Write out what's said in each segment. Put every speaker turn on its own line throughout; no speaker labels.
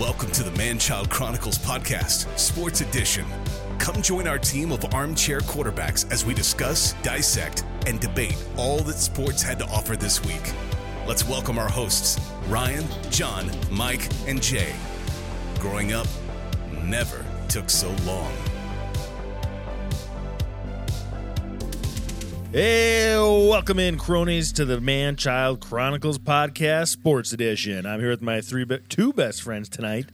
Welcome to the Man Child Chronicles podcast, Sports Edition. Come join our team of armchair quarterbacks as we discuss, dissect, and debate all that sports had to offer this week. Let's welcome our hosts, Ryan, Jon, Mike, and Jay. Growing up never took so long.
Hey, welcome in, cronies, to the Man Child Chronicles podcast, Sports Edition. I'm here with my three, be- two best friends tonight,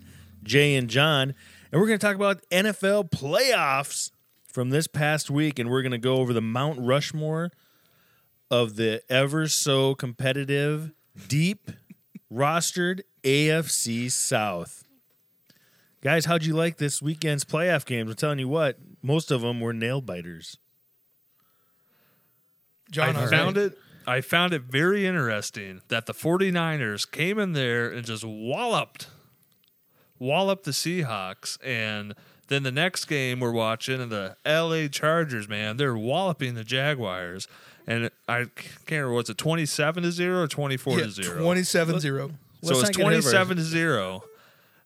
Jay and Jon, and we're going to talk about NFL playoffs from this past week, and we're going to go over the Mount Rushmore of the ever so competitive, deep rostered AFC South. Guys, how'd you like this weekend's playoff games? I'm telling you what, most of them were nail biters.
Jon,
I found it I found it very interesting that the 49ers came in there and just walloped walloped the Seahawks and then the next game we're watching and the LA Chargers, man, they're walloping the Jaguars. And I can't remember what's it 27 to 0 or 24
Yeah,
to 0.
27 0.
so it's
not get ahead of
27 to 0.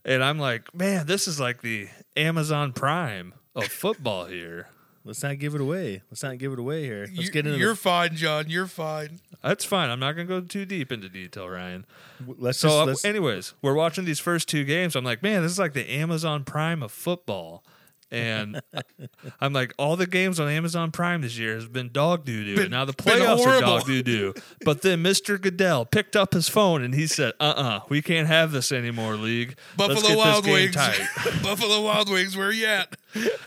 And I'm like, man, this is like the Amazon Prime of football here.
Let's not give it away. Let's not give it away here. Let's get into
You're
the,
fine, Jon. You're fine.
That's fine. I'm not going to go too deep into detail, Ryan.
let's
So,
just
uh,
let's,
anyways, we're watching these first two games. I'm like, man, this is like the Amazon Prime of football. And I'm like, all the games on Amazon Prime this year has been dog doo doo. Now the playoffs are dog doo doo. But then Mr. Goodell picked up his phone and he said, uh uh we can't have this anymore, league. Let's
Buffalo
get
Wild
this game
Wings.
tight.
Buffalo Wild Wings, where you at?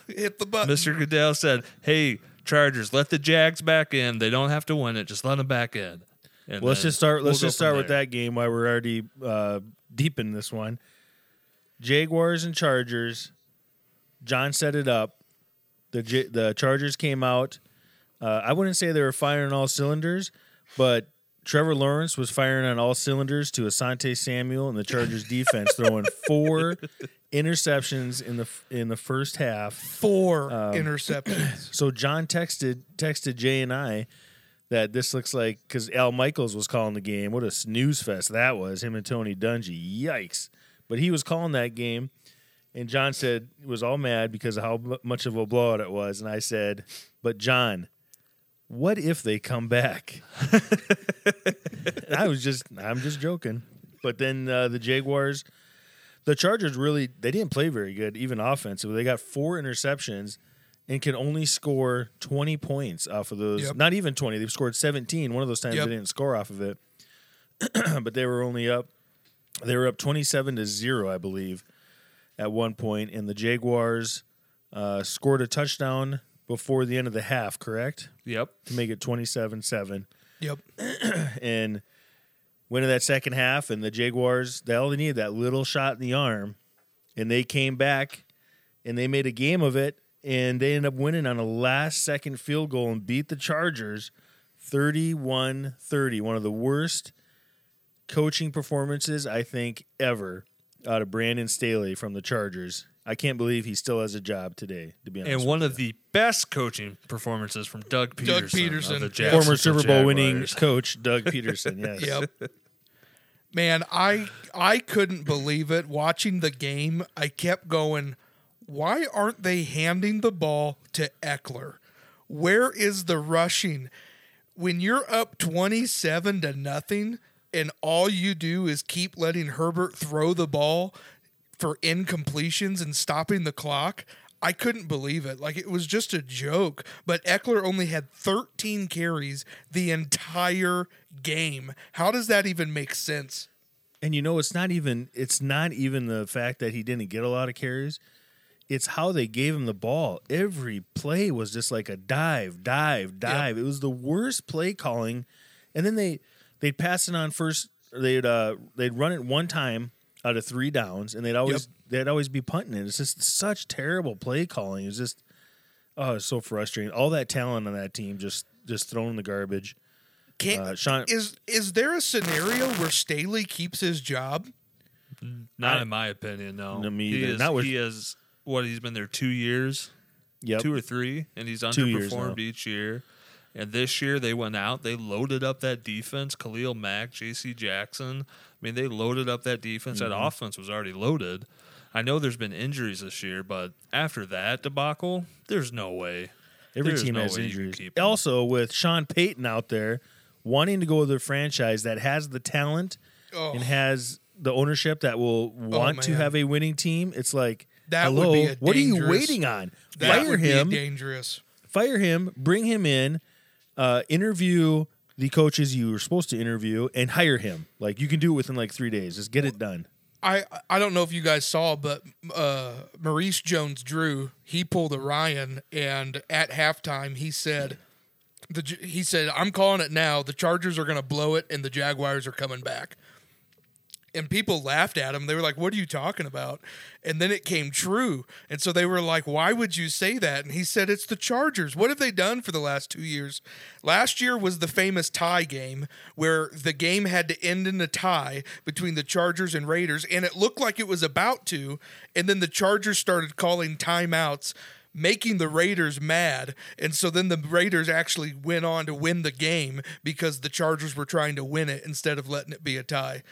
Hit the button.
Mr. Goodell said, hey, Chargers, let the Jags back in. They don't have to win it. Just let them back in. And
let's just start. Let's
we'll
just start with that game while we're already uh, deep in this one. Jaguars and Chargers. Jon set it up. The J- the Chargers came out. Uh, I wouldn't say they were firing all cylinders, but Trevor Lawrence was firing on all cylinders to Asante Samuel and the Chargers defense throwing four interceptions in the in the first half.
Four
Um,
interceptions.
So Jon texted texted Jay and I that this looks like because Al Michaels was calling the game. What a snooze fest that was! Him and Tony Dungy. Yikes! But he was calling that game, and Jon said he was all mad because of how much of a blowout it was. And I said, "But Jon, what if they come back?" I was just, I'm just joking. But then uh, the Jaguars, the Chargers really, they didn't play very good, even offensively. They got four interceptions and can only score 20 points off of those.
Yep.
Not even 20. They've scored 17. One of those times
Yep.
they didn't score off of it. but they were only up, they were up 27 to 0, I believe, at one point. And the Jaguars uh, scored a touchdown before the end of the half, correct?
Yep.
To make it 27 7
yep.
and went into that second half, and the Jaguars they all they needed that little shot in the arm, and they came back and they made a game of it, and they ended up winning on a last second field goal and beat the Chargers 31-30. One of the worst coaching performances I think ever out of Brandon Staley from the Chargers. I can't believe he still has a job today. To be honest,
And
with
one
you.
of the best coaching performances from Doug Pederson.
Pederson,
of the
yeah.
Former Super Bowl winning coach Doug Pederson. Yes.
Yep. Man, I I couldn't believe it watching the game. I kept going, why aren't they handing the ball to Ekeler? Where is the rushing? When you're up 27 to nothing and all you do is keep letting Herbert throw the ball for incompletions and stopping the clock, I couldn't believe it. Like it was just a joke. But Ekeler only had 13 carries the entire game. How does that even make sense?
And you know, it's not even it's not even the fact that he didn't get a lot of carries. It's how they gave him the ball. Every play was just like a dive, dive, dive. It was the worst play calling. And then they they'd pass it on first. They'd uh they'd run it one time out of three downs, and they'd always they'd always be punting it. It's just such terrible play calling. It's just oh, it's so frustrating. All that talent on that team just just thrown in the garbage.
Can't,
Uh, Sean-
is is there a scenario where Staley keeps his job?
Not
I-
in my opinion, no.
No, me
he
either.
is,
Not with-
he is what he's been there two years,
Yep.
two or three, and he's
Two years
underperformed each year. And this year they went out, they loaded up that defense. Khalil Mack, J.C. Jackson. I mean, they loaded up that defense. That mm-hmm. offense was already loaded. I know there's been injuries this year, but after that debacle, there's no way.
Every
There's
team
no
has
way you can
injuries. Also, with Sean Payton out there wanting to go with a franchise that has the talent
Oh,
and has the ownership that will oh, want to have a winning team, it's like,
That would
hello,
be a
what are you waiting on?
that
Fire
would
him,
be dangerous.
fire him, bring him in, uh, interview the coaches you were supposed to interview, and hire him. Like you can do it within like three days. Just get it done.
I I don't know if you guys saw, but uh, Maurice Jones-Drew he pulled a Ryan, and at halftime he said, "the he said I'm calling it now. The Chargers are going to blow it, and the Jaguars are coming back." And people laughed at him. They were like, "What are you talking about?" And then it came true. And so they were like, "Why would you say that?" And he said, "It's the Chargers. What have they done for the last 2 years? Last year was the famous tie game where the game had to end in a tie between the Chargers and Raiders and it looked like it was about to, and then the Chargers started calling timeouts making the Raiders mad. And so then the Raiders actually went on to win the game because the Chargers were trying to win it instead of letting it be a tie.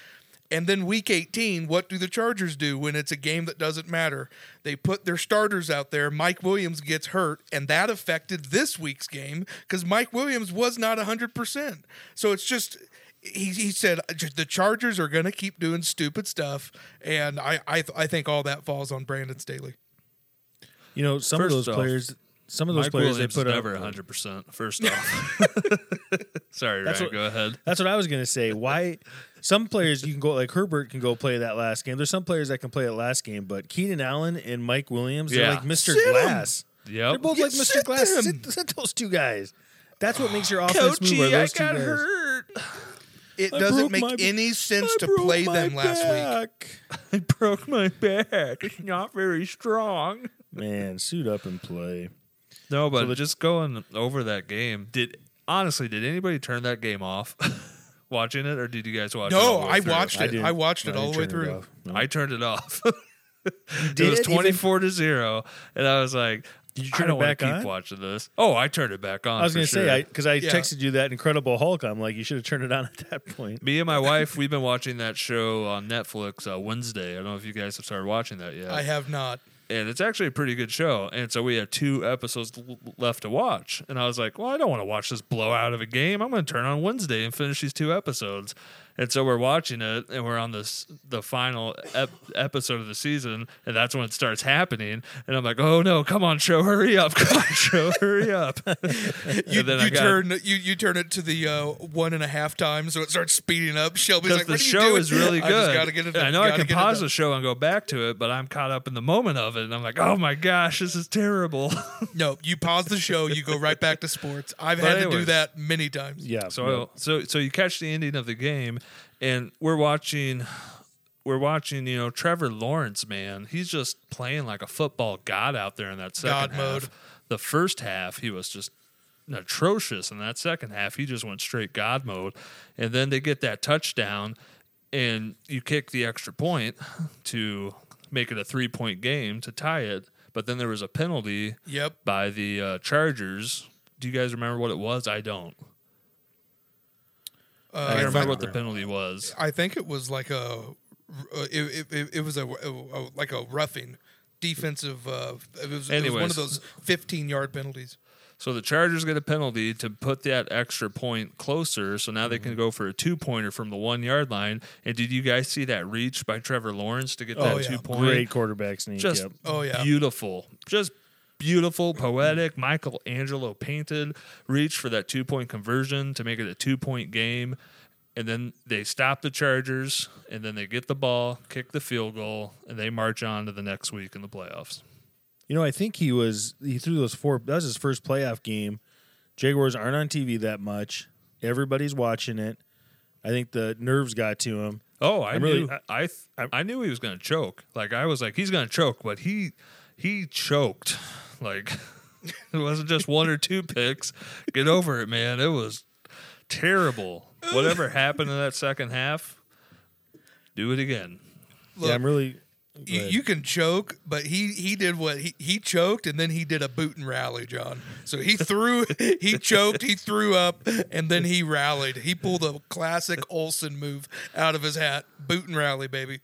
And then week 18, what do the Chargers do when it's a game that doesn't matter? They put their starters out there. Mike Williams gets hurt, and that affected this week's game because Mike Williams was not 100%. So it's just. He, he said the Chargers are going to keep doing stupid stuff, and I I, I think all that falls on Brandon Staley.
You know, some
First
of those
off,
players, some of those
Mike
players
Williams
they put
is
up.
never 100%. First off. Sorry, Ryan,
what-
go ahead.
That's what I was gonna say. Why? Some players you can go like Herbert can go play that last game. There's some players that can play that last game, but Keenan Allen and Mike Williams, they're
Yeah.
like Mr.
Sit 'em.
Glass. They're both
Yeah,
like Mr.
sit
Glass.
them.
Sit, sit those two guys. That's what makes your offense move. Are those two guys.
hurt.
It
I
doesn't make
my-
any sense
I
to play
my
them last week.
I broke my back. It's not very strong.
Man, suit up and play.
No, but
So the-
just going over that game, did honestly, did anybody turn that game off watching it, or did you guys watch it?
No,
all the way
I
through?
watched
I
it.
didn't-
I watched it
I
all the way
didn't turn it
through.
No.
I turned it off. it was
it? Even-
24 to 0. And I was like,
Did you
I
turn
don't
it
wanna
back
keep
on?
watching this. Oh, I turned it back on.
I was gonna
sure.
say because I,
Yeah.
texted you that Incredible Hulk. I'm like, you should have turned it on at that point.
Me and my wife, we've been watching that show on Netflix uh, Wednesday. I don't know if you guys have started watching that yet.
I have not.
And it's actually a pretty good show. And so we have two episodes l- left to watch. And I was like, well, I don't want to watch this blowout of a game. I'm going to turn on Wednesday and finish these two episodes. And so we're watching it, and we're on this the final ep- episode of the season, and that's when it starts happening. And I'm like, "Oh no, come on, show, hurry up! Come on, show, hurry up!"
You,
then
you
got-
turn you, you turn it to the uh, one and a half times, so it starts speeding up. Shelby's like,
the
"What are you
show
doing?"
is really
I
good.
just gotta get it.
I know. I
Gotta
can pause the show and go back to it, but I'm caught up in the moment of it, and I'm like, "Oh my gosh, this is terrible."
No, you pause the show. You go right back to sports. I've
But
had to do that many times.
Yeah.
So so so you catch the ending of the game, and we're watching. We're watching, you know, Trevor Lawrence, man. He's just playing like a football god out there in that second
God
half.
mode.
The first half, he was just atrocious. In that second half, he just went straight god mode. And then they get that touchdown, and you kick the extra point to make it a three point game to tie it. But then there was a penalty
Yep.
by the uh, Chargers. Do you guys remember what it was? I don't.
Uh,
I can't remember what the penalty was.
I think it was like a, uh, it, it, it was a, a- like a roughing defensive. Uh, it, was, it was one of those fifteen yard penalties.
So the Chargers get a penalty to put that extra point closer. So now they
Mm-hmm.
can go for a two pointer from the one yard line. And did you guys see that reach by Trevor Lawrence to get
Oh,
that
yeah.
two point?
great quarterback sneak.
Just
yep.
Oh, yeah.
beautiful. Just beautiful, poetic. Michelangelo painted reach for that two point conversion to make it a two point game. And then they stop the Chargers, and then they get the ball, kick the field goal, and they march on to the next week in the playoffs.
You know, I think he was he threw those four. That was his first playoff game. Jaguars aren't on TV that much. Everybody's watching it. I think the nerves got to him.
Oh, I knew.
really-
I I, I knew he was going to choke. Like I was like, he's going to choke, but he he choked. Like it wasn't just one or two picks. Get over it, man. It was terrible. Whatever happened in that second half, do it again.
Look,
yeah, I'm really.
You, you can choke, but he he did what he, he choked and then he did a boot and rally, Jon. So he threw, he choked, he threw up, and then he rallied. He pulled a classic Olsen move out of his hat, boot and rally, baby.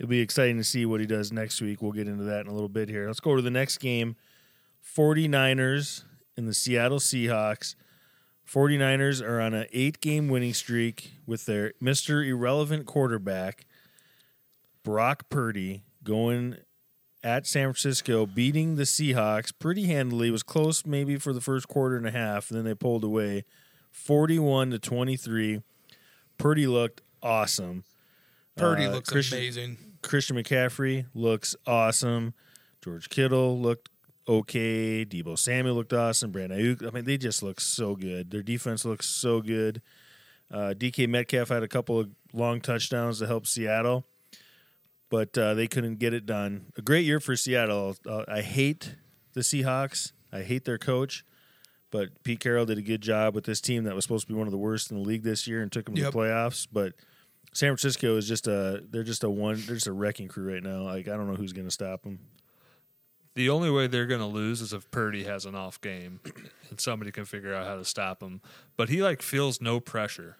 It'll be exciting to see what he does next week. We'll get into that in a little bit here. Let's go to the next game 49ers and the Seattle Seahawks. 49ers are on an eight game winning streak with their Mr. Irrelevant quarterback, Brock Purdy, going at San Francisco, beating the Seahawks pretty handily. It was close maybe for the first quarter and a half, and then they pulled away 41 to 23. Purdy looked awesome.
Purdy
Uh,
looks
Christian-
amazing.
Christian McCaffrey looks awesome. George Kittle looked okay. Deebo Samuel looked awesome. Brandon Aiyuk. I mean, they just look so good. Their defense looks so good. Uh, DK Metcalf had a couple of long touchdowns to help Seattle, but uh, they couldn't get it done. A great year for Seattle. Uh, I hate the Seahawks. I hate their coach, but Pete Carroll did a good job with this team that was supposed to be one of the worst in the league this year and took them
Yep.
to the playoffs. But San Francisco is just a they're just a one they're just a wrecking crew right now. Like I don't know who's going to stop them.
The only way they're going to lose is if Purdy has an off game and somebody can figure out how to stop him. But he like feels no pressure.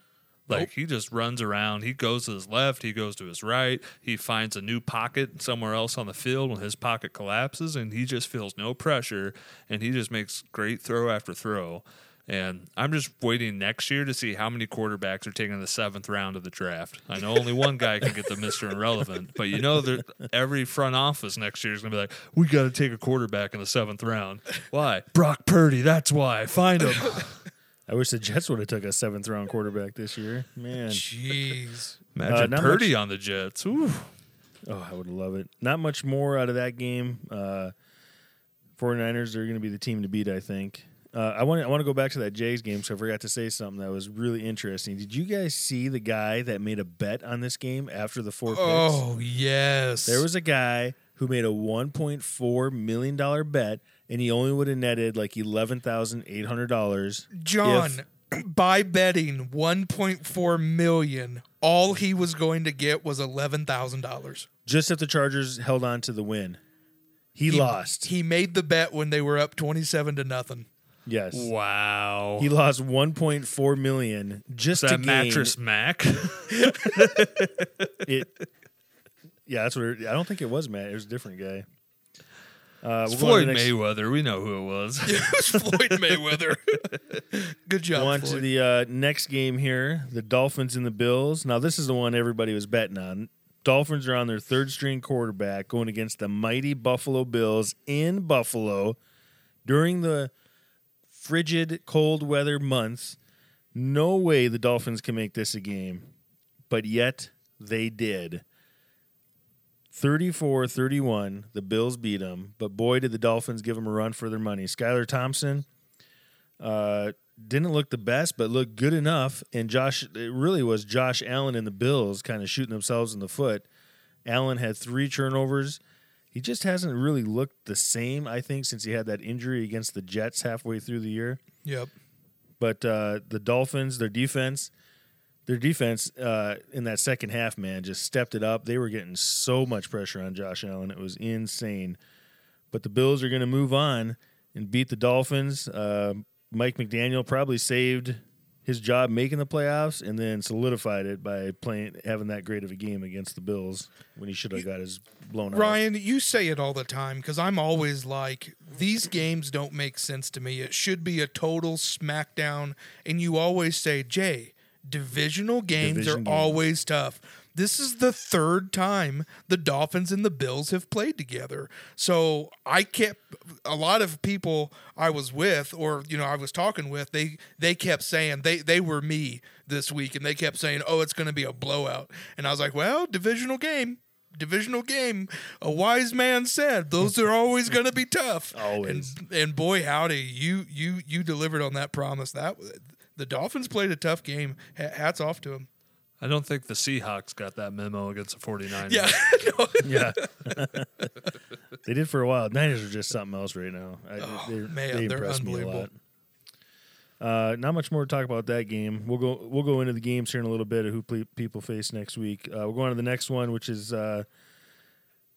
Like
Nope.
he just runs around. He goes to his left. He goes to his right. He finds a new pocket somewhere else on the field when his pocket collapses, and he just feels no pressure. And he just makes great throw after throw. And I'm just waiting next year to see how many quarterbacks are taking the seventh round of the draft. I know only one guy can get the Mr. Irrelevant, but you know that every front office next year is going to be like, we got to take a quarterback in the seventh round. Why? Brock Purdy. That's why. Find him.
I wish the Jets would have took a seventh round quarterback this year. Man,
Jeez.
Imagine
not
Purdy
much-
on the Jets. Ooh.
oh, I would love it. Not much more out of that game. Uh, 49ers are going to be the team to beat, I think. Uh, I want I want to go back to that Jags game, so I forgot to say something that was really interesting. Did you guys see the guy that made a bet on this game after the four picks?
Oh yes.
There was a guy who made a 1.4 million dollar bet, and he only would have netted like eleven thousand eight hundred dollars.
Jon by betting 1.4 million. All he was going to get was eleven thousand dollars.
just if the Chargers held on to the win. He, lost.
He made the bet when they were up 27 to nothing.
Yes,
Wow.
he lost 1.4 million just
Is
to
that
gain
Mattress Mack?
it. Yeah, that's what it, I don't think it was Matt. It was a different guy. Uh, we'll go on to
Floyd
the next-
Mayweather. We know who it was.
It was Floyd Mayweather. Good job,
Go on to
Floyd.
the uh, next game here: the Dolphins and the Bills. Now, this is the one everybody was betting on. Dolphins are on their third string quarterback going against the mighty Buffalo Bills in Buffalo during the frigid, cold weather months. No way the Dolphins can make this a game, but yet they did. 34 31, the Bills beat them, but boy, did the Dolphins give them a run for their money. Skylar Thompson, uh, didn't look the best, but looked good enough. And Josh, it really was Josh Allen and the Bills kind of shooting themselves in the foot. Allen had three turnovers. He just hasn't really looked the same, I think, since he had that injury against the Jets halfway through the year.
Yep.
But uh, the Dolphins, their defense, their defense uh, in that second half, man, just stepped it up. They were getting so much pressure on Josh Allen; it was insane. But the Bills are going to move on and beat the Dolphins. Uh, Mike McDaniel probably saved his job making the playoffs, and then solidified it by playing having that great of a game against the Bills when he should have got his blown out.
Ryan, you say it all the time because I'm always like, these games don't make sense to me. It should be a total smackdown. And you always say, Jay, divisional games
Division
are
games.
always tough. This is the third time the Dolphins and the Bills have played together. So I kept a lot of people I was with or you know I was talking with, they they kept saying they they were me this week and they kept saying, "Oh, it's going to be a blowout." And I was like, "Well, divisional game divisional game. A wise man said those are always going to be tough.
Always.
And, and boy, howdy, you you you delivered on that promise. That the Dolphins played a tough game. Hats off to them.
I don't think the Seahawks got that memo against the 49ers.
Yeah, no,
Yeah, they did for a while. Niners are just something else right now. I,
Oh,
they're,
man,
they
they're
impress me a
unbelievable.
lot. Uh, not much more to talk about that game. We'll go we'll go into the games here in a little bit of who ple- people face next week. Uh, we'll go on to the next one, which is uh,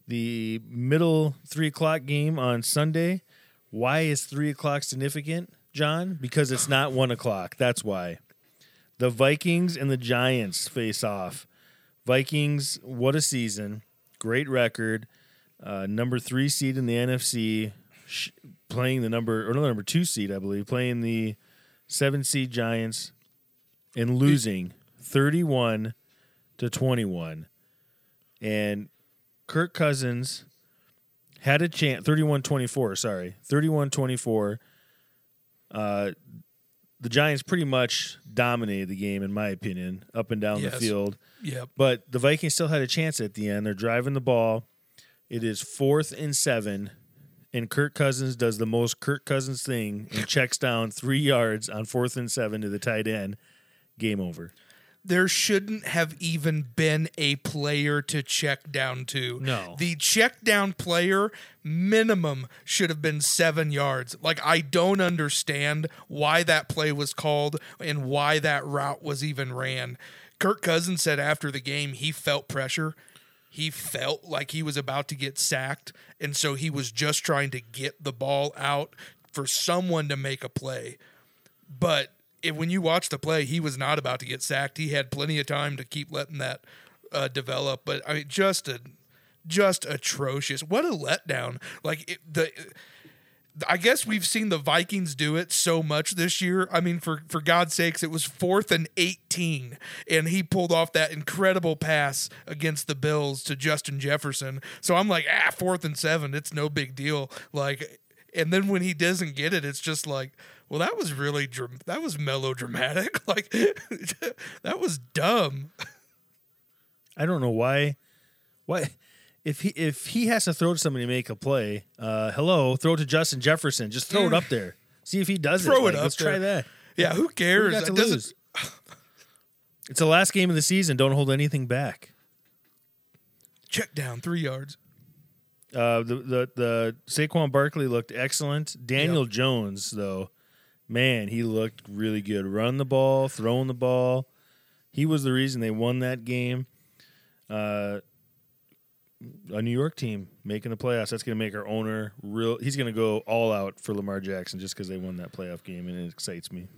the middle three o'clock game on Sunday. Why is three o'clock significant, Jon? Because it's not one o'clock. That's why. The Vikings and the Giants face off. Vikings, what a season. Great record. Uh, number three seed in the NFC, sh- playing the number, or no, number two seed, I believe, playing the seven seed Giants and losing 31 to 21. And Kirk Cousins had a chance 31-24, sorry. 31-24. Uh the Giants pretty much dominated the game in my opinion, up and down
Yes.
the field.
Yep.
But the Vikings still had a chance at the end. They're driving the ball. It is fourth and seven, and Kirk Cousins does the most Kirk Cousins thing and checks down three yards on fourth and seven to the tight end. Game over.
There shouldn't have even been a player to check down to.
No.
The check down player minimum should have been seven yards. Like, I don't understand why that play was called and why that route was even ran. Kirk Cousins said after the game he felt pressure. He felt like he was about to get sacked. And so he was just trying to get the ball out for someone to make a play. But when you watch the play, he was not about to get sacked. He had plenty of time to keep letting that uh, develop. But I mean, just a just atrocious. What a letdown! Like it, the. I guess we've seen the Vikings do it so much this year. I mean, for for God's sakes, it was fourth and eighteen, and he pulled off that incredible pass against the Bills to Justin Jefferson. So I'm like, ah, fourth and seven, it's no big deal. Like, and then when he doesn't get it, it's just like, well, that was really dram- that was melodramatic. Like, that was dumb.
I don't know why. Why? If he if he has to throw to somebody to make a play, uh, hello, throw it to Justin Jefferson. Just throw it up there. See if he does it.
Throw
it.
it
Like,
up
Let's
there.
try that.
Yeah, who cares?
got to
It
lose? It's the last game of the season. Don't hold anything back.
Check down three yards.
Uh, the the the Saquon Barkley looked excellent. Daniel Jones though, man, he looked really good. Run the ball, throwing the ball. He was the reason they won that game. Uh, a New York team making the playoffs. That's going to make our owner real. He's going to go all out for Lamar Jackson just because they won that playoff game, and it excites me.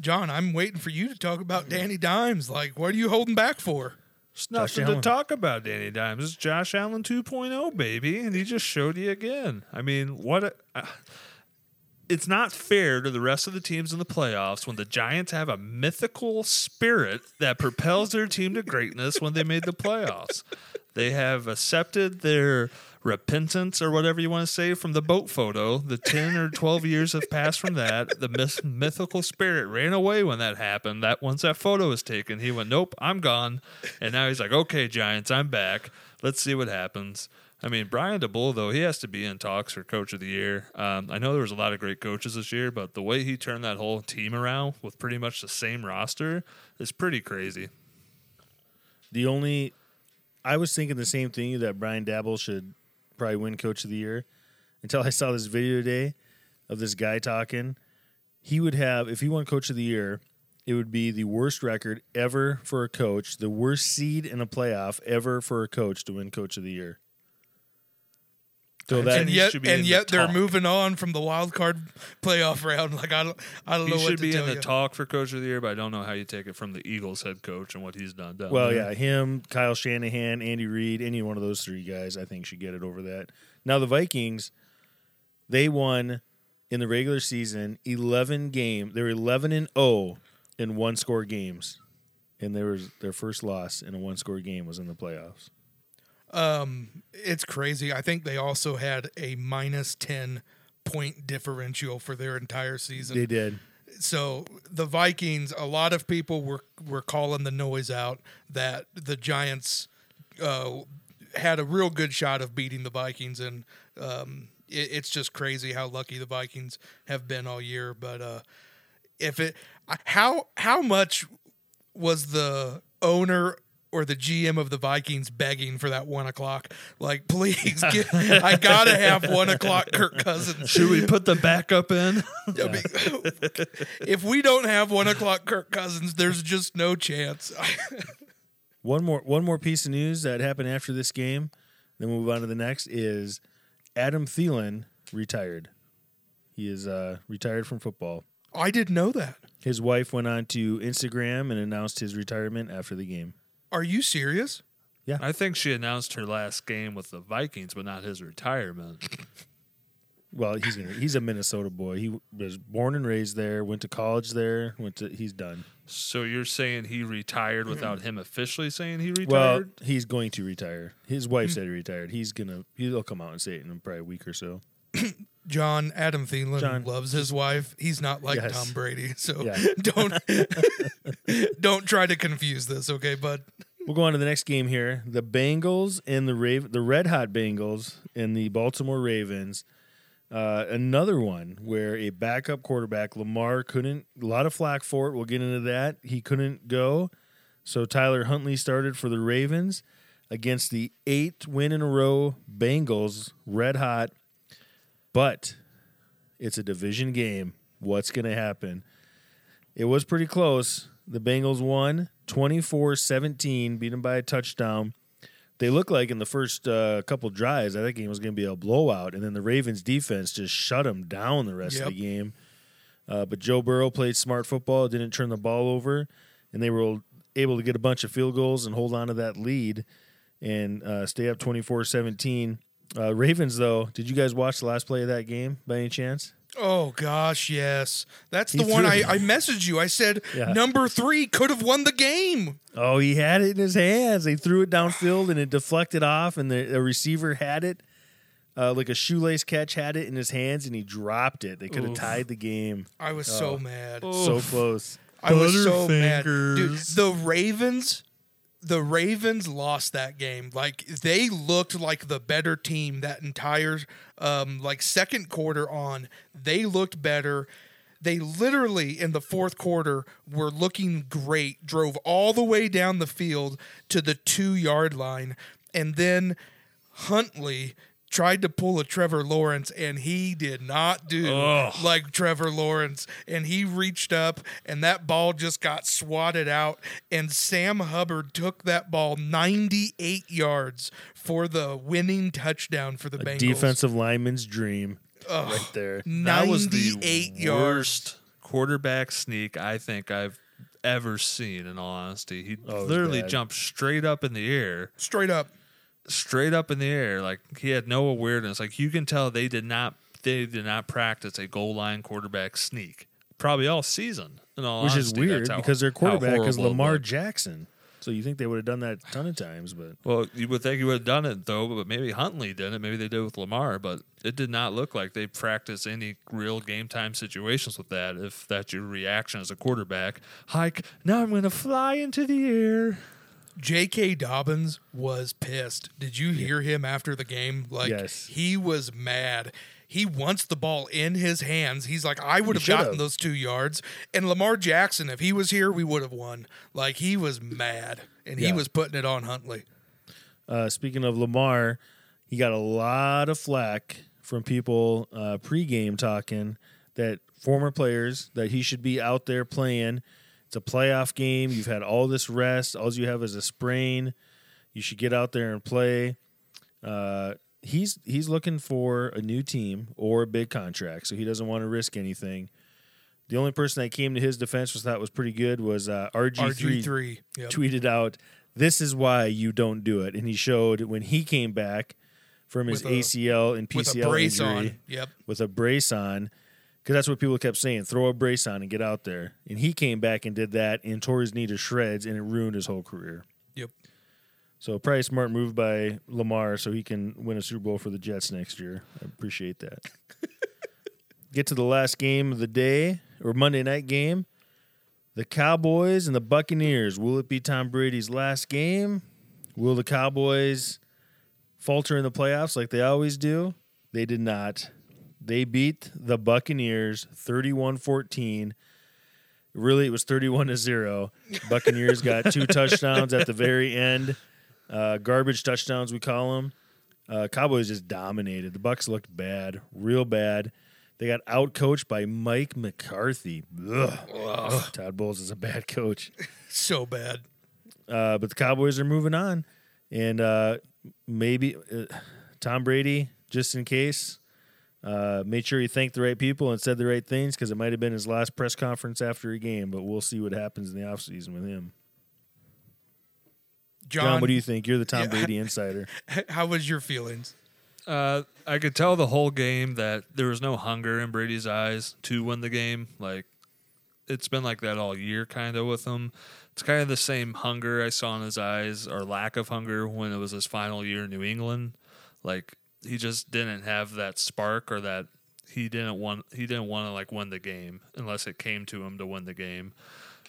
Jon, I'm waiting for you to talk about Danny Dimes. Like, what are you holding back for?
It's nothing to talk about, Danny Dimes. It's Josh Allen 2.0, baby, and he just showed you again. I mean, what? A, uh, it's not fair to the rest of the teams in the playoffs when the Giants have a mythical spirit that propels their team to greatness when they made the playoffs. They have accepted their repentance or whatever you want to say from the boat photo. The 10 or 12 years have passed from that. The myth- mythical spirit ran away when that happened. That once that photo was taken, he went, "Nope, I'm gone." And now he's like, "Okay, Giants, I'm back. Let's see what happens." I mean, Brian Daboll, though, he has to be in talks for coach of the year. Um, I know there was a lot of great coaches this year, but the way he turned that whole team around with pretty much the same roster is pretty crazy.
The only, I was thinking the same thing that Brian Daboll should probably win Coach of the Year until I saw this video today of this guy talking. He would have, if he won Coach of the Year, it would be the worst record ever for a coach, the worst seed in a playoff ever for a coach to win Coach of the Year. So
And
that
and yet,
should be
and
in the
they're
talk.
moving on from the wild card playoff round. Like I don't, I don't
He
know what
should
to
be
tell
in the
you.
talk for coach of the year, but I don't know how you take it from the Eagles head coach and what he's done. Down
Well,
there.
yeah, him, Kyle Shanahan, Andy Reid, any one of those three guys, I think should get it over that. Now the Vikings, they won in the regular season eleven game. They were eleven and zero in one score games, and there was their first loss in a one score game was in the playoffs.
Um, it's crazy. I think they also had a minus ten point differential for their entire season.
They did.
so the Vikings, a lot of people were were calling the noise out that the Giants uh, had a real good shot of beating the Vikings, and um, it, it's just crazy how lucky the Vikings have been all year. But uh, if it, how how much was the owner? Or the GM of the Vikings begging for that one o'clock, like please, get, I gotta have one o'clock. Kirk Cousins.
Should we put the backup in?
I mean, if we don't have one o'clock Kirk Cousins, there's just no chance.
One more one more piece of news that happened after this game. Then we'll move on to the next is Adam Thielen retired. He is uh, retired from football.
I didn't know that.
His wife went on to Instagram and announced his retirement after the game.
Are you serious? Yeah.
I think she announced her last game with the Vikings, but not his retirement.
Well, he's gonna, he's a Minnesota boy. He was born and raised there. Went to college there. Went to he's done.
So you're saying he retired without him officially saying he
Well,
retired?
he's going to retire. His wife hmm. said he retired. He's gonna he'll come out and say it in probably a week or so.
Jon Adam Thielen
Jon.
loves his wife. He's not like
Yes.
Tom Brady, so
Yeah.
don't don't try to confuse this, okay, bud?
We'll go on to the next game here. The Bengals and the Raven, the Red Hot Bengals and the Baltimore Ravens. Uh, another one where a backup quarterback Lamar couldn't. A lot of flack for it. We'll get into that. He couldn't go, so Tyler Huntley started for the Ravens against the eight win in a row Bengals. Red hot, but it's a division game. What's going to happen? It was pretty close. The Bengals won 24 17, beat them by a touchdown. They looked like in the first uh, couple drives, that game was going to be a blowout. And then the Ravens defense just shut them down the rest of the game. Uh, but Joe Burrow played smart football, didn't turn the ball over, and they were able to get a bunch of field goals and hold on to that lead and uh, stay up 24 17. Uh, Ravens, though, did you guys watch the last play of that game by any chance?
Oh gosh, yes. That's
He
the one I, I messaged you. I said
Yeah.
number three could have won the game.
Oh, he had it in his hands. They threw it downfield and it deflected off, and the, the receiver had it. Uh, like a shoelace catch had it in his hands, and he dropped it. They could have tied the game.
I was
Oh.
so mad.
So close.
I was so mad. Dude, the Ravens the Ravens lost that game. Like they looked like the better team that entire um like second quarter on. They looked better. They literally in the fourth quarter were looking great. Drove all the way down the field to the 2-yard line and then Huntley tried to pull a Trevor Lawrence and he did not do
Ugh.
like Trevor Lawrence and he reached up and that ball just got swatted out and Sam Hubbard took that ball 98 yards for the winning touchdown for the
A
Bengals.
defensive lineman's dream right there.
That was the
98 yards.
worst quarterback sneak I think I've ever seen. In all honesty, he
Oh,
literally
bad.
jumped straight up in the air,
Straight up.
Straight up in the air. Like he had no awareness. Like you can tell they did not they did not practice a goal line quarterback sneak probably all season. All
Which is weird
how-
because their quarterback is Lamar. Jackson. So you think they would have done that a ton of times, but
Well, you would think you would have done it though, but maybe Huntley did it. Maybe they did with Lamar, but it did not look like they practiced any real game time situations with that. If that's your reaction as a quarterback, hike now I'm going to fly into the air.
J.K. Dobbins was pissed. Did you hear him after the game? Like
Yes.
he was mad. He wants the ball in his hands. He's like, I would have gotten those two yards. And Lamar Jackson, if he was here, we would have won. Like he was mad, and he was putting it on Huntley.
Uh, speaking of Lamar, he got a lot of flack from people uh, pregame talking that former players that he should be out there playing. It's a playoff game. You've had all this rest. All you have is a sprain. You should get out there and play. Uh, he's he's looking for a new team or a big contract, so he doesn't want to risk anything. The only person that came to his defense was thought was pretty good was uh, RG
RG three. Yep.
tweeted out, "This is why you don't do it," and he showed when he came back from his
With a-
ACL and
with
PCL
a brace
injury
on. Yep.
with a brace on, because that's what people kept saying: throw a brace on and get out there. And he came back and did that and tore his knee to shreds, and it ruined his whole career.
Yep.
So probably a smart move by Lamar, so he can win a Super Bowl for the Jets next year. I appreciate that. Get to the last game of the day or Monday night game. The Cowboys and the Buccaneers. Will it be Tom Brady's last game? Will the Cowboys falter in the playoffs like they always do? They did not. They beat the Buccaneers 31 14. Really, it was 31 to 0. Buccaneers got two touchdowns at the very end. Uh, garbage touchdowns, we call them. Uh, Cowboys just dominated. The Bucks looked bad, real bad. They got outcoached by Mike McCarthy. Ugh. Todd Bowles is a bad coach.
So bad.
Uh, but the Cowboys are moving on, and uh, maybe uh, Tom Brady, just in case, uh, made sure he thanked the right people and said the right things because it might have been his last press conference after a game. But we'll see what happens in the offseason with him.
Jon,
Jon, what do you think? You're the Tom
Yeah.
Brady insider.
how was your feelings?
Uh, I could tell the whole game that there was no hunger in Brady's eyes to win the game. Like it's been like that all year, kind of with him. It's kind of the same hunger I saw in his eyes, or lack of hunger, when it was his final year in New England. Like he just didn't have that spark, or that he didn't want he didn't want to like win the game unless it came to him to win the game.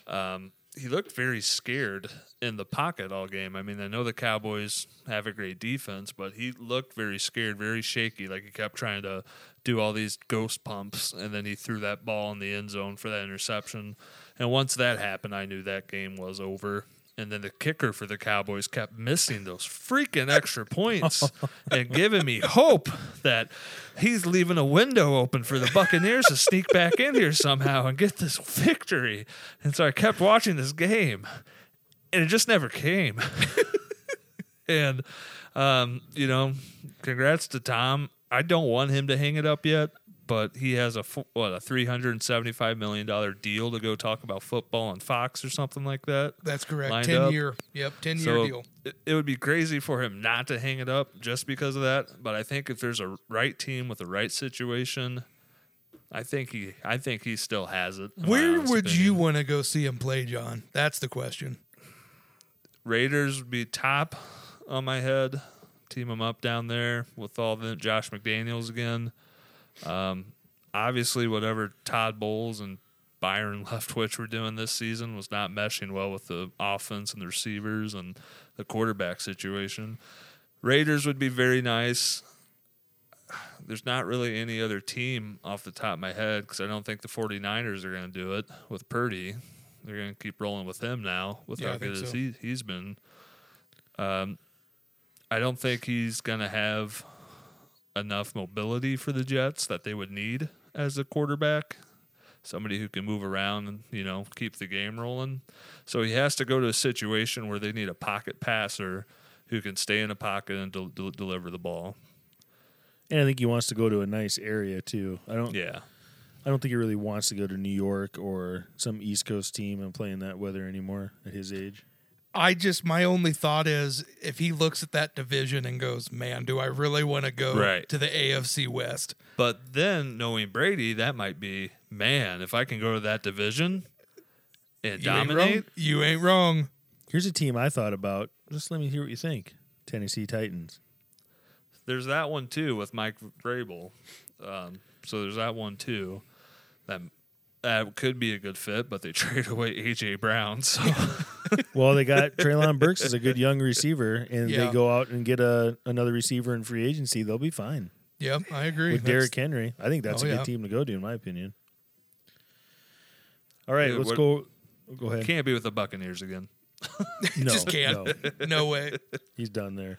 Um, he looked very scared in the pocket all game. I mean, I know the Cowboys have a great defense, but he looked very scared, very shaky. Like he kept trying to do all these ghost pumps, and then he threw that ball in the end zone for that interception. And once that happened, I knew that game was over. And then the kicker for the Cowboys kept missing those freaking extra points and giving me hope that he's leaving a window open for the Buccaneers to sneak back in here somehow and get this victory. And so I kept watching this game, and it just never came. and, um, you know, congrats to Tom. I don't want him to hang it up yet, but he has a what a three hundred and seventy five million dollar deal to go talk about football on Fox or something like that.
That's correct. Ten
up.
year. Yep, ten year deal.
it, it would be crazy for him not to hang it up just because of that. But I think if there's a right team with the right situation, I think he I think he still has it.
Where would
opinion.
you want to go see him play, Jon? That's the question.
Raiders would be top on my head. Team him up down there with all the Josh McDaniels again. Um, obviously, whatever Todd Bowles and Byron Leftwich were doing this season was not meshing well with the offense and the receivers and the quarterback situation. Raiders would be very nice. There's not really any other team off the top of my head because I don't think the 49ers are going to do it with Purdy. They're going to keep rolling with him now with
Yeah,
how good
so.
he, he's been. Um, I don't think he's going to have enough mobility for the Jets that they would need as a quarterback. Somebody who can move around and you know keep the game rolling. So he has to go to a situation where they need a pocket passer who can stay in a pocket and del- del- deliver the ball.
And I think he wants to go to a nice area too. I don't.
Yeah,
I don't think he really wants to go to New York or some East Coast team and play in that weather anymore at his age.
I just my only thought is if he looks at that division and goes, "Man, do I really want to go
Right.
to the AFC West?"
but then knowing Brady, that might be man. If I can go to that division and
You ain't wrong.
dominate,
You ain't wrong.
Here's a team I thought about. Just let me hear what you think. Tennessee Titans.
there's that one too with Mike Vrabel. Um, so there's that one too. That that could be a good fit, but they trade away AJ Brown. So
Well, they got Treylon Burks as a good young receiver, and
Yeah.
they go out and get a another receiver in free agency. They'll be fine
Yep, I agree.
with
That's-
Derrick Henry. I think that's
Oh,
a good
yeah.
team to go to, in my opinion. All right,
Yeah,
let's
what-
go. Go ahead.
can't be with the Buccaneers again.
No,
just can't.
no.
No, way.
He's done there.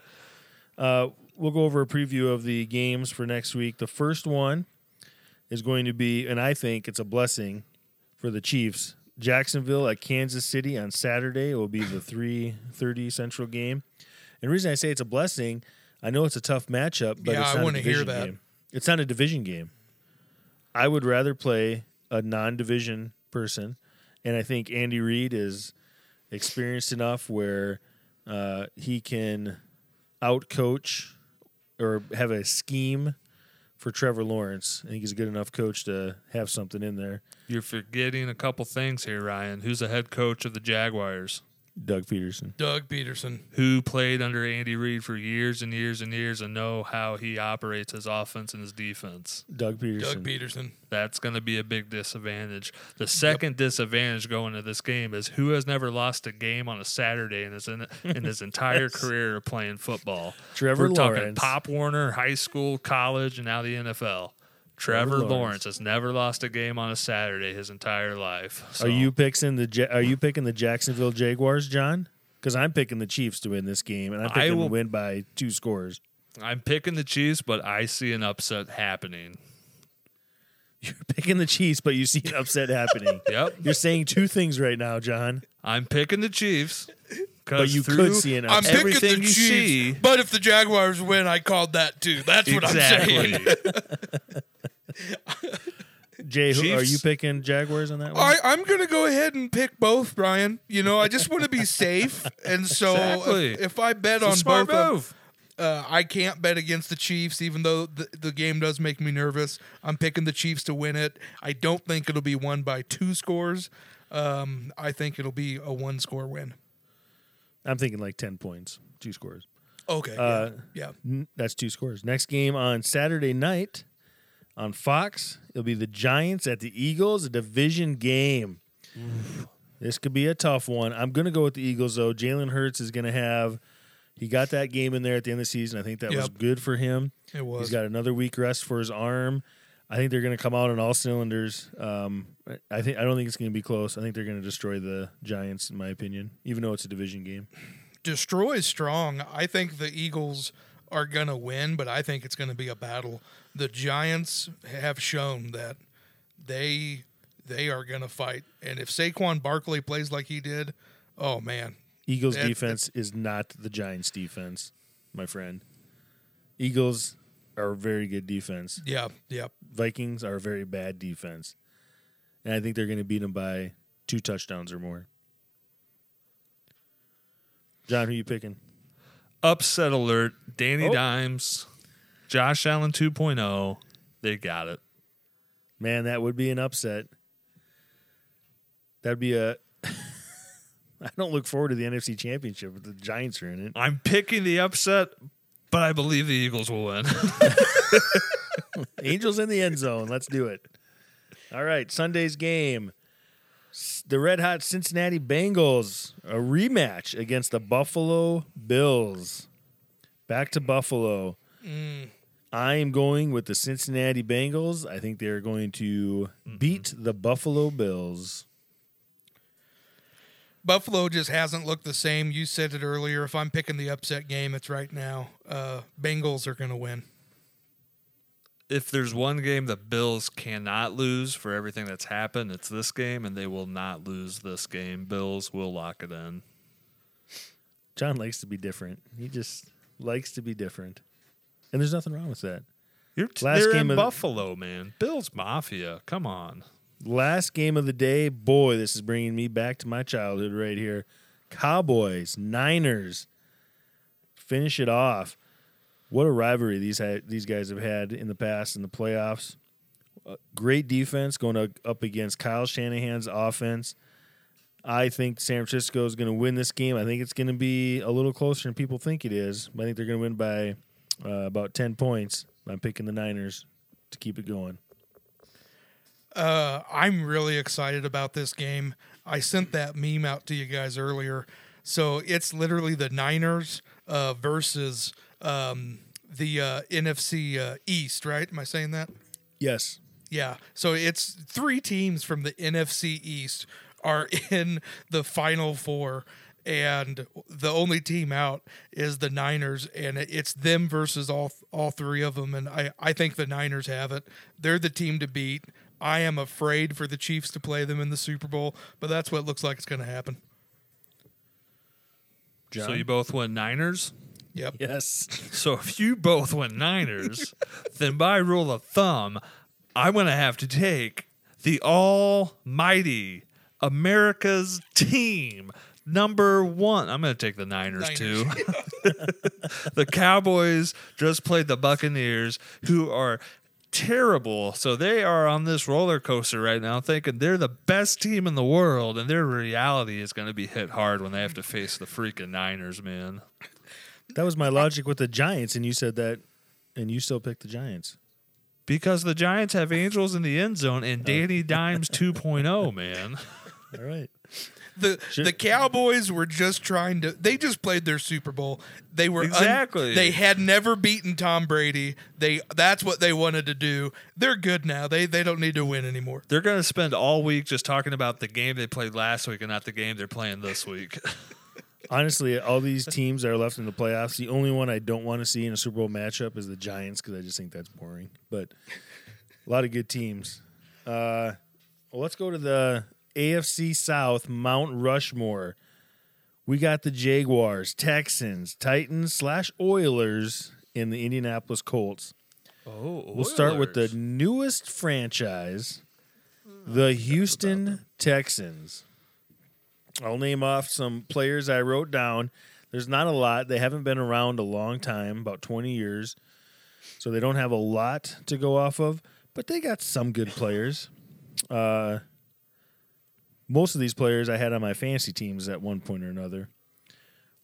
Uh, we'll go over a preview of the games for next week. The first one is going to be, and I think it's a blessing for the Chiefs. Jacksonville at Kansas City on Saturday It will be the three thirty Central game. And the reason I say it's a blessing, I know it's a tough matchup, but
Yeah,
it's
I
not a
wanna hear
division
that.
game. It's not a division game. I would rather play a non-division person, and I think Andy Reid is experienced enough where uh, he can outcoach or have a scheme for Trevor Lawrence. I think he's a good enough coach to have something in there.
You're forgetting a couple things here, Ryan. Who's the head coach of the Jaguars?
Doug Pederson.
Doug Pederson.
Who played under Andy Reid for years and years and years and know how he operates his offense and his defense.
Doug Pederson.
Doug Pederson.
That's going to be a big disadvantage. The second disadvantage going to this game is who has never lost a game on a Saturday in his in, in his entire career of playing football.
Trevor
We're talking
Lawrence.
Pop Warner, high school, college, and now the NFL. Trevor,
Lawrence.
Lawrence. has never lost a game on a Saturday his entire life. So
Are you picking the Are you picking the Jacksonville Jaguars, Jon? Because I'm picking the Chiefs to win this game, and I'm
I
picking
will-
to win by two scores.
I'm picking the Chiefs, but I see an upset happening.
You're picking the Chiefs, but you see an upset happening.
Yep.
You're saying two things right now, Jon.
I'm picking the Chiefs,
But you could see an upset.
I'm picking the
everything you
Chiefs,
see.
but if the Jaguars win, I called that too. That's what I'm saying.
exactly.
Jay, who, are
Chiefs.
you picking Jaguars on that one?
I, I'm going to go ahead and pick both, Brian. You know, I just want to be safe, and so
Exactly.
if, if I bet
It's a
on
smart
both, of-
move.
uh, I can't bet against the Chiefs, even though the, the game does make me nervous. I'm picking the Chiefs to win it. I don't think it'll be won by two scores. Um, I think it'll be a one score win.
I'm thinking like 10 points, two scores.
Okay.
Uh,
yeah.
N- That's two scores. Next game on Saturday night on Fox, it'll be the Giants at the Eagles, a division game. This could be a tough one. I'm going to go with the Eagles, though. Jalen Hurts is going to have, he got that game in there at the end of the season. I think that was good for him.
It was.
He's got another week rest for his arm. I think they're going to come out on all cylinders. Um, I think I don't think it's going to be close. I think they're going to destroy the Giants, in my opinion, even though it's a division game.
Destroy is strong. I think the Eagles are going to win, but I think it's going to be a battle. The Giants have shown that they they are going to fight, and if Saquon Barkley plays like he did, oh man,
Eagles
That-
defense is not the Giants defense, my friend. Eagles are a very good defense.
yeah, yeah.
Vikings are a very bad defense. And I think they're going to beat them by two touchdowns or more. John, who are you picking?
Upset alert. Danny
Oh.
Dimes, Josh Allen 2.0. They got it.
Man, that would be an upset. That'd be a. I don't look forward to the NFC Championship, but the Giants are in it.
I'm picking the upset, but I believe the Eagles will win.
Angels in the end zone. Let's do it. All right, Sunday's game. The Red Hot Cincinnati Bengals, a rematch against the Buffalo Bills. Back to Buffalo. I am going with the Cincinnati Bengals. I think they're going to beat the Buffalo Bills.
Buffalo just hasn't looked the same. You said it earlier. If I'm picking the upset game, it's right now. Uh, Bengals are going to win.
If there's one game the Bills cannot lose for everything that's happened, it's this game, and they will not lose this game. Bills will lock it in.
John likes to be different. He just likes to be different. And there's nothing wrong with that.
You're
Last game
in
of-
Buffalo, man. Bills Mafia. Come on.
Last game of the day, boy, this is bringing me back to my childhood right here. Cowboys, Niners, finish it off. What a rivalry these ha- these guys have had in the past in the playoffs. Uh, great defense going up- against Kyle Shanahan's offense. I think San Francisco is going to win this game. I think it's going to be a little closer than people think it is. I think they're going to win by uh, about ten points. I'm picking the Niners to keep it going.
Uh, I'm really excited about this game. I sent that meme out to you guys earlier. So it's literally the Niners uh, versus um, the uh, NFC uh, East, right? Am I saying that?
Yes.
Yeah. So it's three teams from the NFC East are in the final four. And the only team out is the Niners, and it's them versus all all three of them. And I, I think the Niners have it. They're the team to beat. I am afraid for the Chiefs to play them in the Super Bowl, but that's what it looks like it's going to happen.
John?
So you both win Niners.
Yep.
Yes.
So if you both went Niners, then by rule of thumb, I'm going to have to take the almighty America's team number one. I'm going to take the Niners,
Niners.
too. the Cowboys just played the Buccaneers, who are terrible. So they are on this roller coaster right now, thinking they're the best team in the world, and their reality is going to be hit hard when they have to face the freaking Niners, man.
That was my logic with the Giants, and you said that, and you still picked the Giants.
Because the Giants have angels in the end zone and Danny oh. Dimes 2.0, man.
All right.
The
Sure.
the Cowboys were just trying to. They just played their Super Bowl. They were un-
Exactly.
they had never beaten Tom Brady. They that's what they wanted to do. They're good now. They they don't need to win anymore.
They're going to spend all week just talking about the game they played last week and not the game they're playing this week.
Honestly, all these teams that are left in the playoffs, the only one I don't want to see in a Super Bowl matchup is the Giants because I just think that's boring. But a lot of good teams. Uh, well, let's go to the AFC South Mount Rushmore. We got the Jaguars, Texans, Titans slash Oilers, and the Indianapolis Colts.
Oh,
We'll start with the newest franchise, the Houston Texans. I'll name off some players I wrote down. There's not a lot. They haven't been around a long time, about 20 years. So they don't have a lot to go off of, but they got some good players. Uh, most of these players I had on my fantasy teams at one point or another.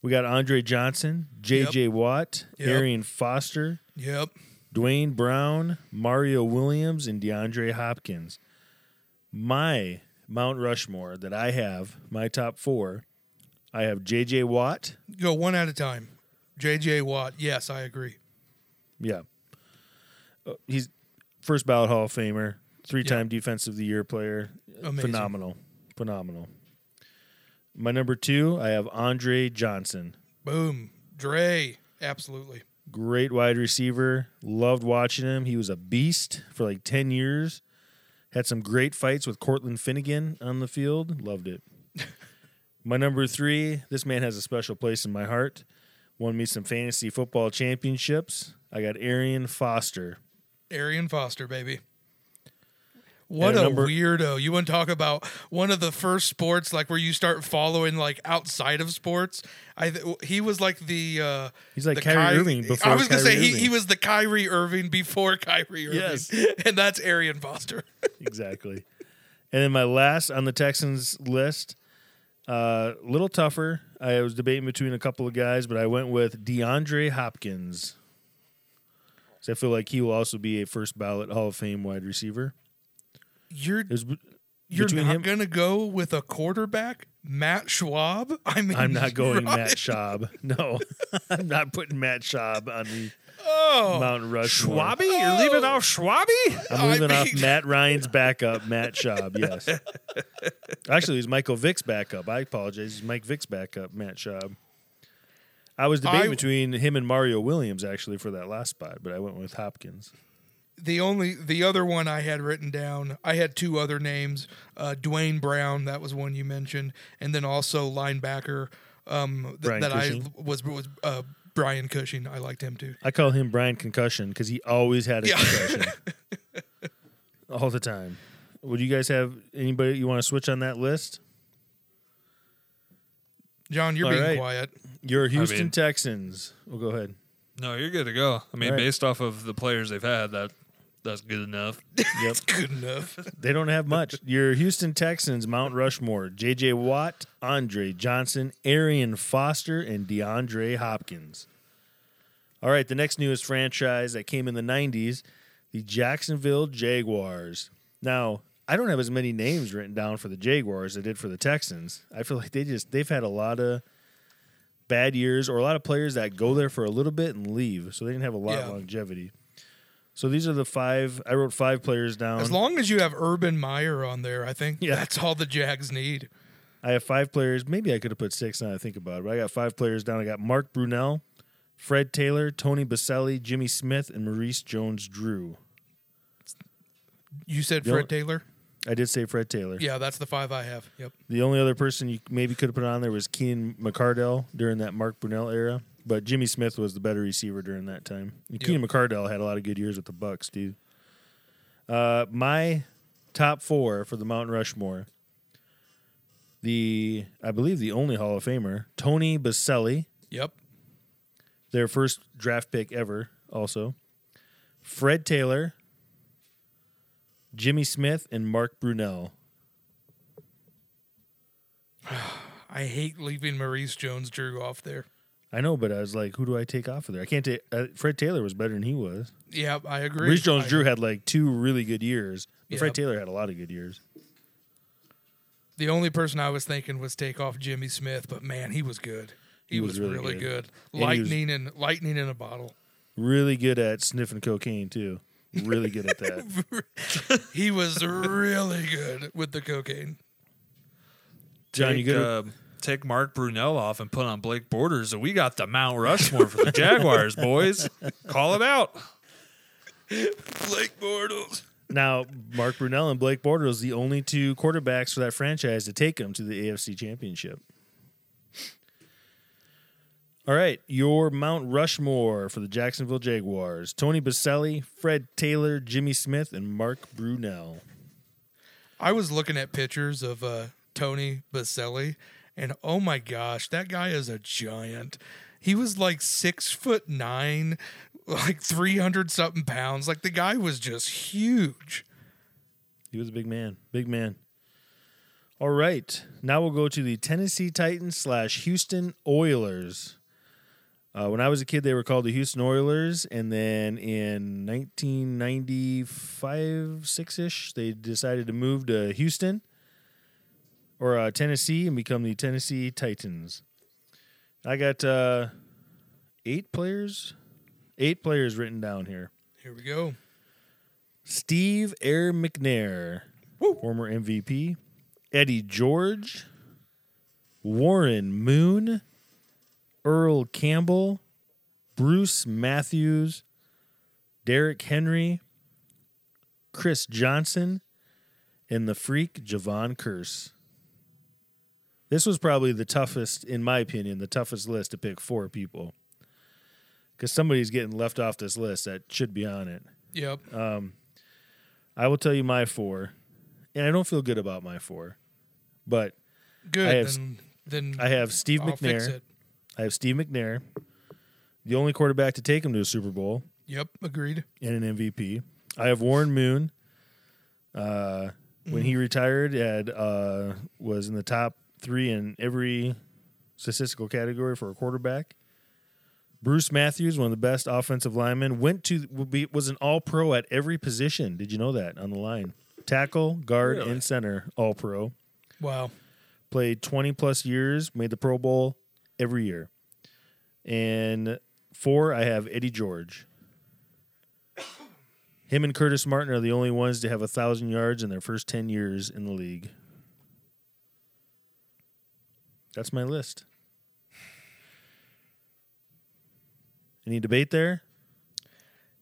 We got Andre Johnson, J.J. Watt,
Yep.
Arian Foster,
Yep.
Duane Brown, Mario Williams, and DeAndre Hopkins. My Mount Rushmore that I have, my top four, I have J.J. Watt.
Go one at a time. J.J. Watt. Yes, I agree.
Yeah. Uh, he's first ballot Hall of Famer, three time Defensive of the Year player.
Amazing.
Phenomenal. Phenomenal. My number two, I have Andre Johnson.
Boom. Dre. Absolutely.
Great wide receiver. Loved watching him. He was a beast for like 10 years. Had some great fights with Cortland Finnegan on the field. Loved it. my number three, this man has a special place in my heart. Won me some fantasy football championships. I got Arian Foster.
Arian Foster, baby. What a
number-
weirdo. You want to talk about one of the first sports like where you start following like outside of sports? I th- he was like the uh
He's like
the
Kyrie
Ky-
Irving before
I was gonna
Kyrie
say he,
Irving.
he was the Kyrie Irving before Kyrie Irving.
Yes.
and that's Arian Foster.
exactly. And then my last on the Texans list, a uh, little tougher. I was debating between a couple of guys, but I went with DeAndre Hopkins. 'Cause I feel like he will also be a first ballot Hall of Fame wide receiver.
You're
It was
you're not
him-
gonna go with a quarterback, Matt Schwab? I mean
I'm not going
right?
Matt Schaub. No, I'm not putting Matt Schaub on the
Oh,
Mount Rushmore.
Schwabi? You're oh. leaving off Schwabi?
I'm
I
leaving off Matt Ryan's backup, Matt Schaub. Yes. Actually, he's Michael Vick's backup. I apologize. He's Mike Vick's backup, Matt Schaub. I was debating
I-
between him and Mario Williams actually for that last spot, but I went with Hopkins.
The only the other one I had written down, I had two other names. Uh, Duane Brown, that was one you mentioned, and then also linebacker um, th- that
Cushing.
I was was uh, Brian Cushing. I liked him too.
I call him Brian Concussion because he always had a
Yeah.
concussion all the time. Would you guys have anybody you want to switch on that list?
John, you're
All
being
right.
quiet.
Your Houston
mean-
Texans. Well, go ahead.
No, you're good to go. I mean,
All right.
based off of the players they've had, that that's good enough.
Yep.
Good enough.
They don't have much. Your Houston Texans, Mount Rushmore, J.J. Watt, Andre Johnson, Arian Foster, and DeAndre Hopkins. All right, the next newest franchise that came in the 90s, the Jacksonville Jaguars. Now, I don't have as many names written down for the Jaguars as I did for the Texans. I feel like they just they've had a lot of bad years or a lot of players that go there for a little bit and leave. So they didn't have a lot
Yeah.
of longevity. So these are the five I wrote five players down.
As long as you have Urban Meyer on there, I think
Yeah.
that's all the Jags need.
I have five players. Maybe I could have put six now I think about it, but I got five players down. I got Mark Brunell, Fred Taylor, Tony Boselli, Jimmy Smith, and Maurice Jones Drew.
You said
The
Fred
only-
Taylor.
I did say Fred Taylor.
Yeah, that's the five I have. Yep.
The only other person you maybe could have put on there was Keenan McCardell during that Mark Brunell era, but Jimmy Smith was the better receiver during that time.
Yep.
Keenan McCardell had a lot of good years with the Bucs, dude. Uh, my top four for the Mount Rushmore. The I believe the only Hall of Famer, Tony Boselli.
Yep.
their first draft pick ever, also. Fred Taylor, Jimmy Smith, and Mark Brunell.
I hate leaving Maurice Jones Drew off there.
I know, but I was like, who do I take off of there? I can't take. Uh, Fred Taylor was better than he was.
Yeah, I agree.
Reese Jones Drew had like two really good years, but Fred
Yep.
Taylor had a lot of good years.
The only person I was thinking was take off Jimmy Smith, but man, he was good. He,
He
was,
was really
really
good.
good.
And he was-
Lightning and lightning in a bottle.
Really good at sniffing cocaine too. Really good at that.
He was really good with the cocaine.
John,
take,
you good?
uh, take Mark Brunell off and put on Blake Bortles, and we got the Mount Rushmore for the Jaguars, boys. Call it out.
Blake Bortles.
now, Mark Brunell and Blake Bortles, the only two quarterbacks for that franchise to take them to the AFC Championship. All right, your Mount Rushmore for the Jacksonville Jaguars: Tony Boselli, Fred Taylor, Jimmy Smith, and Mark Brunell.
I was looking at pictures of uh, Tony Boselli, and oh my gosh, that guy is a giant. He was like six foot nine, like three hundred something pounds. Like the guy was just huge.
He was a big man. Big man. All right. Now we'll go to the Tennessee Titans slash Houston Oilers. Uh, when I was a kid, they were called the Houston Oilers, and then in 1995, six ish, they decided to move to Houston or uh, Tennessee and become the Tennessee Titans. I got uh, eight players, eight players written down here.
Here we go.
Steve Air McNair, former MVP. Eddie George, Warren Moon, Earl Campbell, Bruce Matthews, Derrick Henry, Chris Johnson, and the freak Jevon Kearse. This was probably the toughest, in my opinion, the toughest list to pick four people. Because somebody's getting left off this list that should be on it.
Yep.
I will tell you my four, and I don't feel good about my four, but
Good.
I have-
then, then
I have Steve
I'll
McNair. I have Steve McNair, the only quarterback to take him to a Super Bowl
Yep. Agreed.
and an MVP. I have Warren Moon. Uh, when he retired, had uh, was in the top three in every statistical category for a quarterback. Bruce Matthews, one of the best offensive linemen, went to be- was an All Pro at every position. Did you know that on the line? Tackle, guard,
Really?
and center, All Pro.
Wow.
Played twenty plus years, made the Pro Bowl every year. And four, I have Eddie George. Him and Curtis Martin are the only ones to have a thousand yards in their first ten years in the league. That's my list. Any debate there?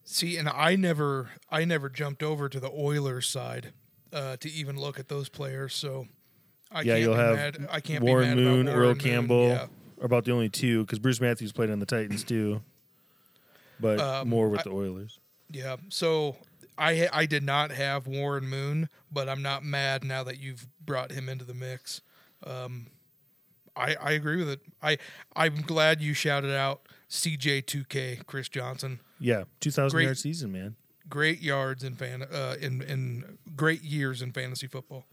See, and I never, I never jumped over to the Oilers side uh, to even look at those players. So, I
yeah,
can't
you'll
be
have
mad. I can't
Warren
be mad
Moon,
about
Earl
Warren Moon.
Campbell
Yeah.
are about the only two because Bruce Matthews played on the Titans too, but
Um,
more with
I-
the Oilers.
Yeah. So I I did not have Warren Moon, but I'm not mad now that you've brought him into the mix. Um, I I agree with it. I I'm glad you shouted out CJ2K Chris Johnson.
Yeah, two thousand
Great.
yard season, man.
Great yards in fan uh, in in great years in fantasy football.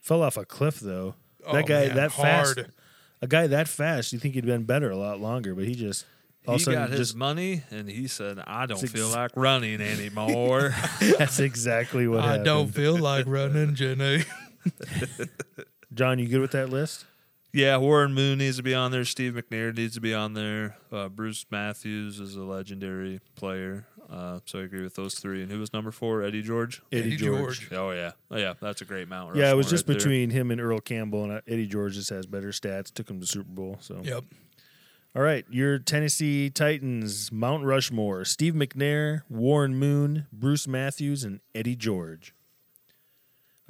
Fell off a cliff though.
Oh,
that guy
man,
that fast,
hard.
a guy that fast, you think he'd been better a lot longer, but he just all
he got his
just
money, and he said, "I don't
It's
feel like running anymore."
that's exactly what
I
happened.
don't feel like running, Jenny.
John, you good with that list?
Yeah, Warren Moon needs to be on there. Steve McNair needs to be on there. Uh, Bruce Matthews is a legendary player, uh, so I agree with those three. And who was number four? Eddie George.
Eddie,
Eddie
George.
George.
Oh yeah, oh yeah, that's a great Mount. Rushmore.
Yeah, it was just
right there.
between him and Earl Campbell, and uh, Eddie George just has better stats. Took him to Super Bowl. So,
Yep.
all right, your Tennessee Titans, Mount Rushmore: Steve McNair, Warren Moon, Bruce Matthews, and Eddie George.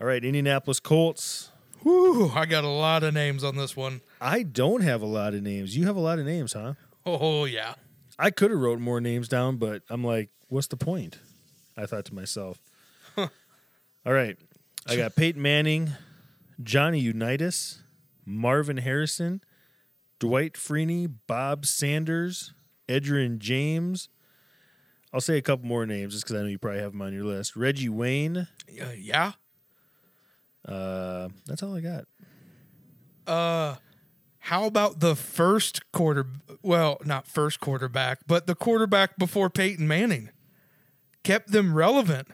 All right, Indianapolis Colts.
Whew, I got a lot of names on this one.
I don't have a lot of names. You have a lot of names, huh?
Oh yeah.
I could have wrote more names down, but I'm like, what's the point? I thought to myself. All right. I got Peyton Manning, Johnny Unitas, Marvin Harrison, Dwight Freeney, Bob Sanders, Edgerrin James. I'll say a couple more names just because I know you probably have them on your list. Reggie Wayne.
Uh, yeah.
Uh, that's all I got.
Uh, how about the first quarter? Well, not first quarterback, but the quarterback before Peyton Manning kept them relevant.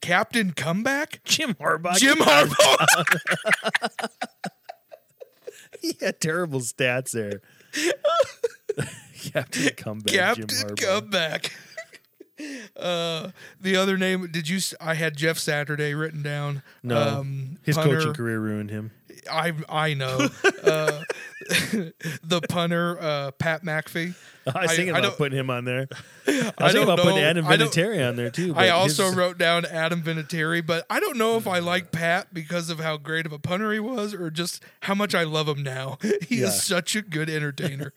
Captain Comeback,
Jim Harbaugh.
Jim Harbaugh.
he had terrible stats there. Captain Comeback.
Captain
Jim Harbaugh.
Comeback. Uh, the other name? Did you? I had Jeff Saturday written down.
No,
um,
his
punter.
coaching career ruined him.
I I know. uh, the punter uh, Pat McAfee.
I was thinking
I
about
don't-
putting him on there. I was
I
thinking
don't
about putting. Adam
I
Vinatieri on there too.
I also
his-
wrote down Adam Vinatieri, but I don't know if I like Pat because of how great of a punter he was, or just how much I love him now. He
Yeah.
is such a good entertainer.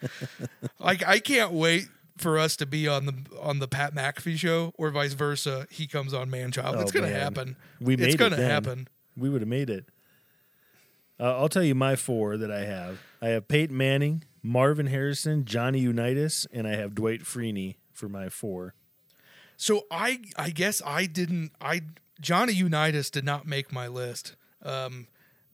like I can't wait for us to be on the on the Pat McAfee show, or vice versa. He comes on Manchild. it's
Oh,
gonna
man.
happen.
We made
it's
it
gonna
then.
happen.
we would have made it. Uh, I'll tell you my four that I have. I have Peyton Manning, Marvin Harrison, Johnny Unitas, and I have Dwight Freeney for my four.
So I I guess I didn't I Johnny Unitas did not make my list. Um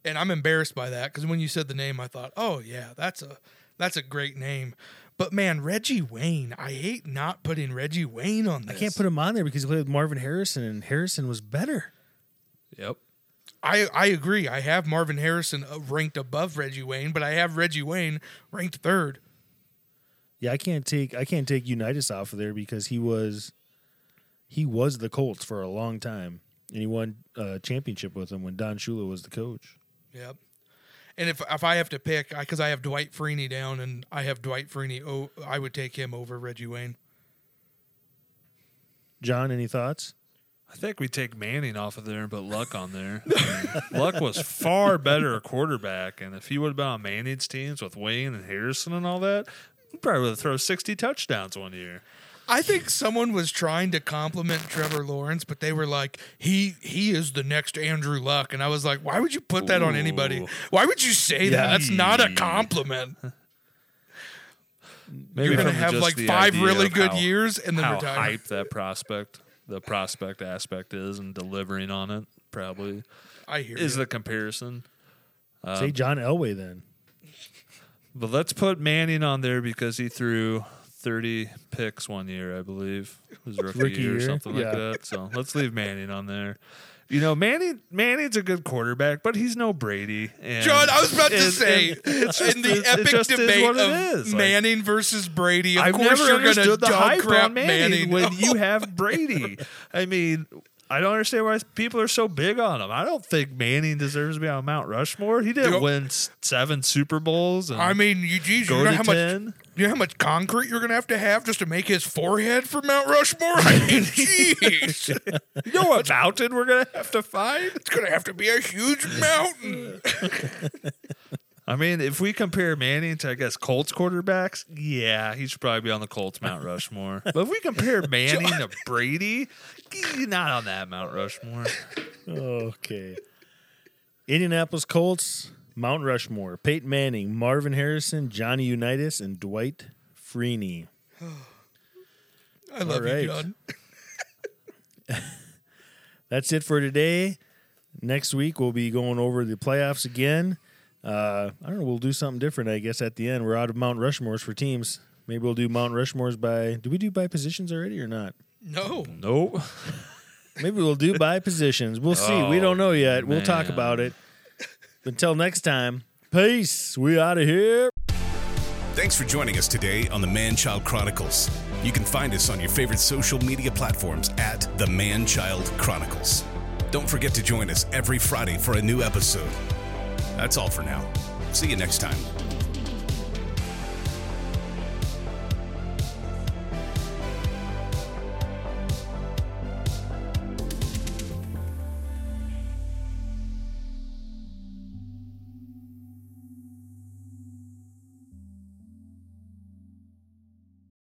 and I'm embarrassed by that because when you said the name I thought, "Oh yeah, that's a that's a great name." But man, Reggie Wayne, I hate not putting Reggie Wayne on
I can't put him on there because he played with Marvin Harrison, and Harrison was better.
Yep.
I I agree. I have Marvin Harrison uh, ranked above Reggie Wayne, but I have Reggie Wayne ranked third.
Yeah, I can't take I can't take Unitas off of there because he was he was the Colts for a long time, and he won a championship with them when Don Shula was the coach.
Yep. And if if I have to pick, because I, have Dwight Freeney down, and I have Dwight Freeney, oh, I would take him over Reggie Wayne.
John, any thoughts?
I think we take Manning off of there and put Luck on there. I mean, Luck was far better a quarterback, and if he would have been on Manning's teams with Wayne and Harrison and all that, he probably would have thrown sixty touchdowns one year.
I think someone was trying to compliment Trevor Lawrence, but they were like, "He he is the next Andrew Luck," and I was like, "Why would you put that on anybody? Why would you say that? That's not a compliment.
Maybe
You're gonna have like five really good
how-
years and then
how
retire."
hype that prospect, the prospect aspect is, and delivering on it probably
I hear
is
you.
the comparison. Um,
Say John Elway then.
But let's put Manning on there because he threw 30 picks one year, I believe. It was rookie,
Rookie
year or
year,
something
yeah.
like that. So let's leave Manning on there. You know, Manning Manning's a good quarterback, but he's no Brady. And
John, I was about to
and-
say
and it's just-
in the
it- it
epic
just is
debate of
is. Like,
Manning versus Brady, of
I've
course
never
you're going to
understood the
dog crap
on Manning,
Manning
when you have Brady. I mean, I don't understand why people are so big on him. I don't think Manning deserves to be on Mount Rushmore. He didn't
Yo-
win seven Super Bowls. And
I mean, you, geez, you
go
know
to
how much
10.
You know how much concrete you're going to have to have just to make his forehead for Mount Rushmore? I mean, jeez.
You know what mountain we're gonna have to find?
It's going to have to be a huge mountain.
I mean, if we compare Manning to, I guess, Colts quarterbacks, yeah, he should probably be on the Colts Mount Rushmore. but if we compare Manning to Brady, he's not on that Mount Rushmore.
Okay. Indianapolis Colts, Mount Rushmore, Peyton Manning, Marvin Harrison, Johnny Unitas, and Dwight Freeney.
I love
right.
you, John.
That's it for today. Next week we'll be going over the playoffs again. Uh, I don't know. We'll do something different, I guess. At the end, we're out of Mount Rushmores for teams. Maybe we'll do Mount Rushmores by. Do we do by positions already or not?
No.
Nope.
Maybe we'll do by positions. We'll see. we
Oh,
don't know yet. We'll talk about it. Until next time, peace. We out of here.
Thanks for joining us today on the Man Child Chronicles. You can find us on your favorite social media platforms at the Man Child Chronicles. Don't forget to join us every Friday for a new episode. That's all for now. See you next time.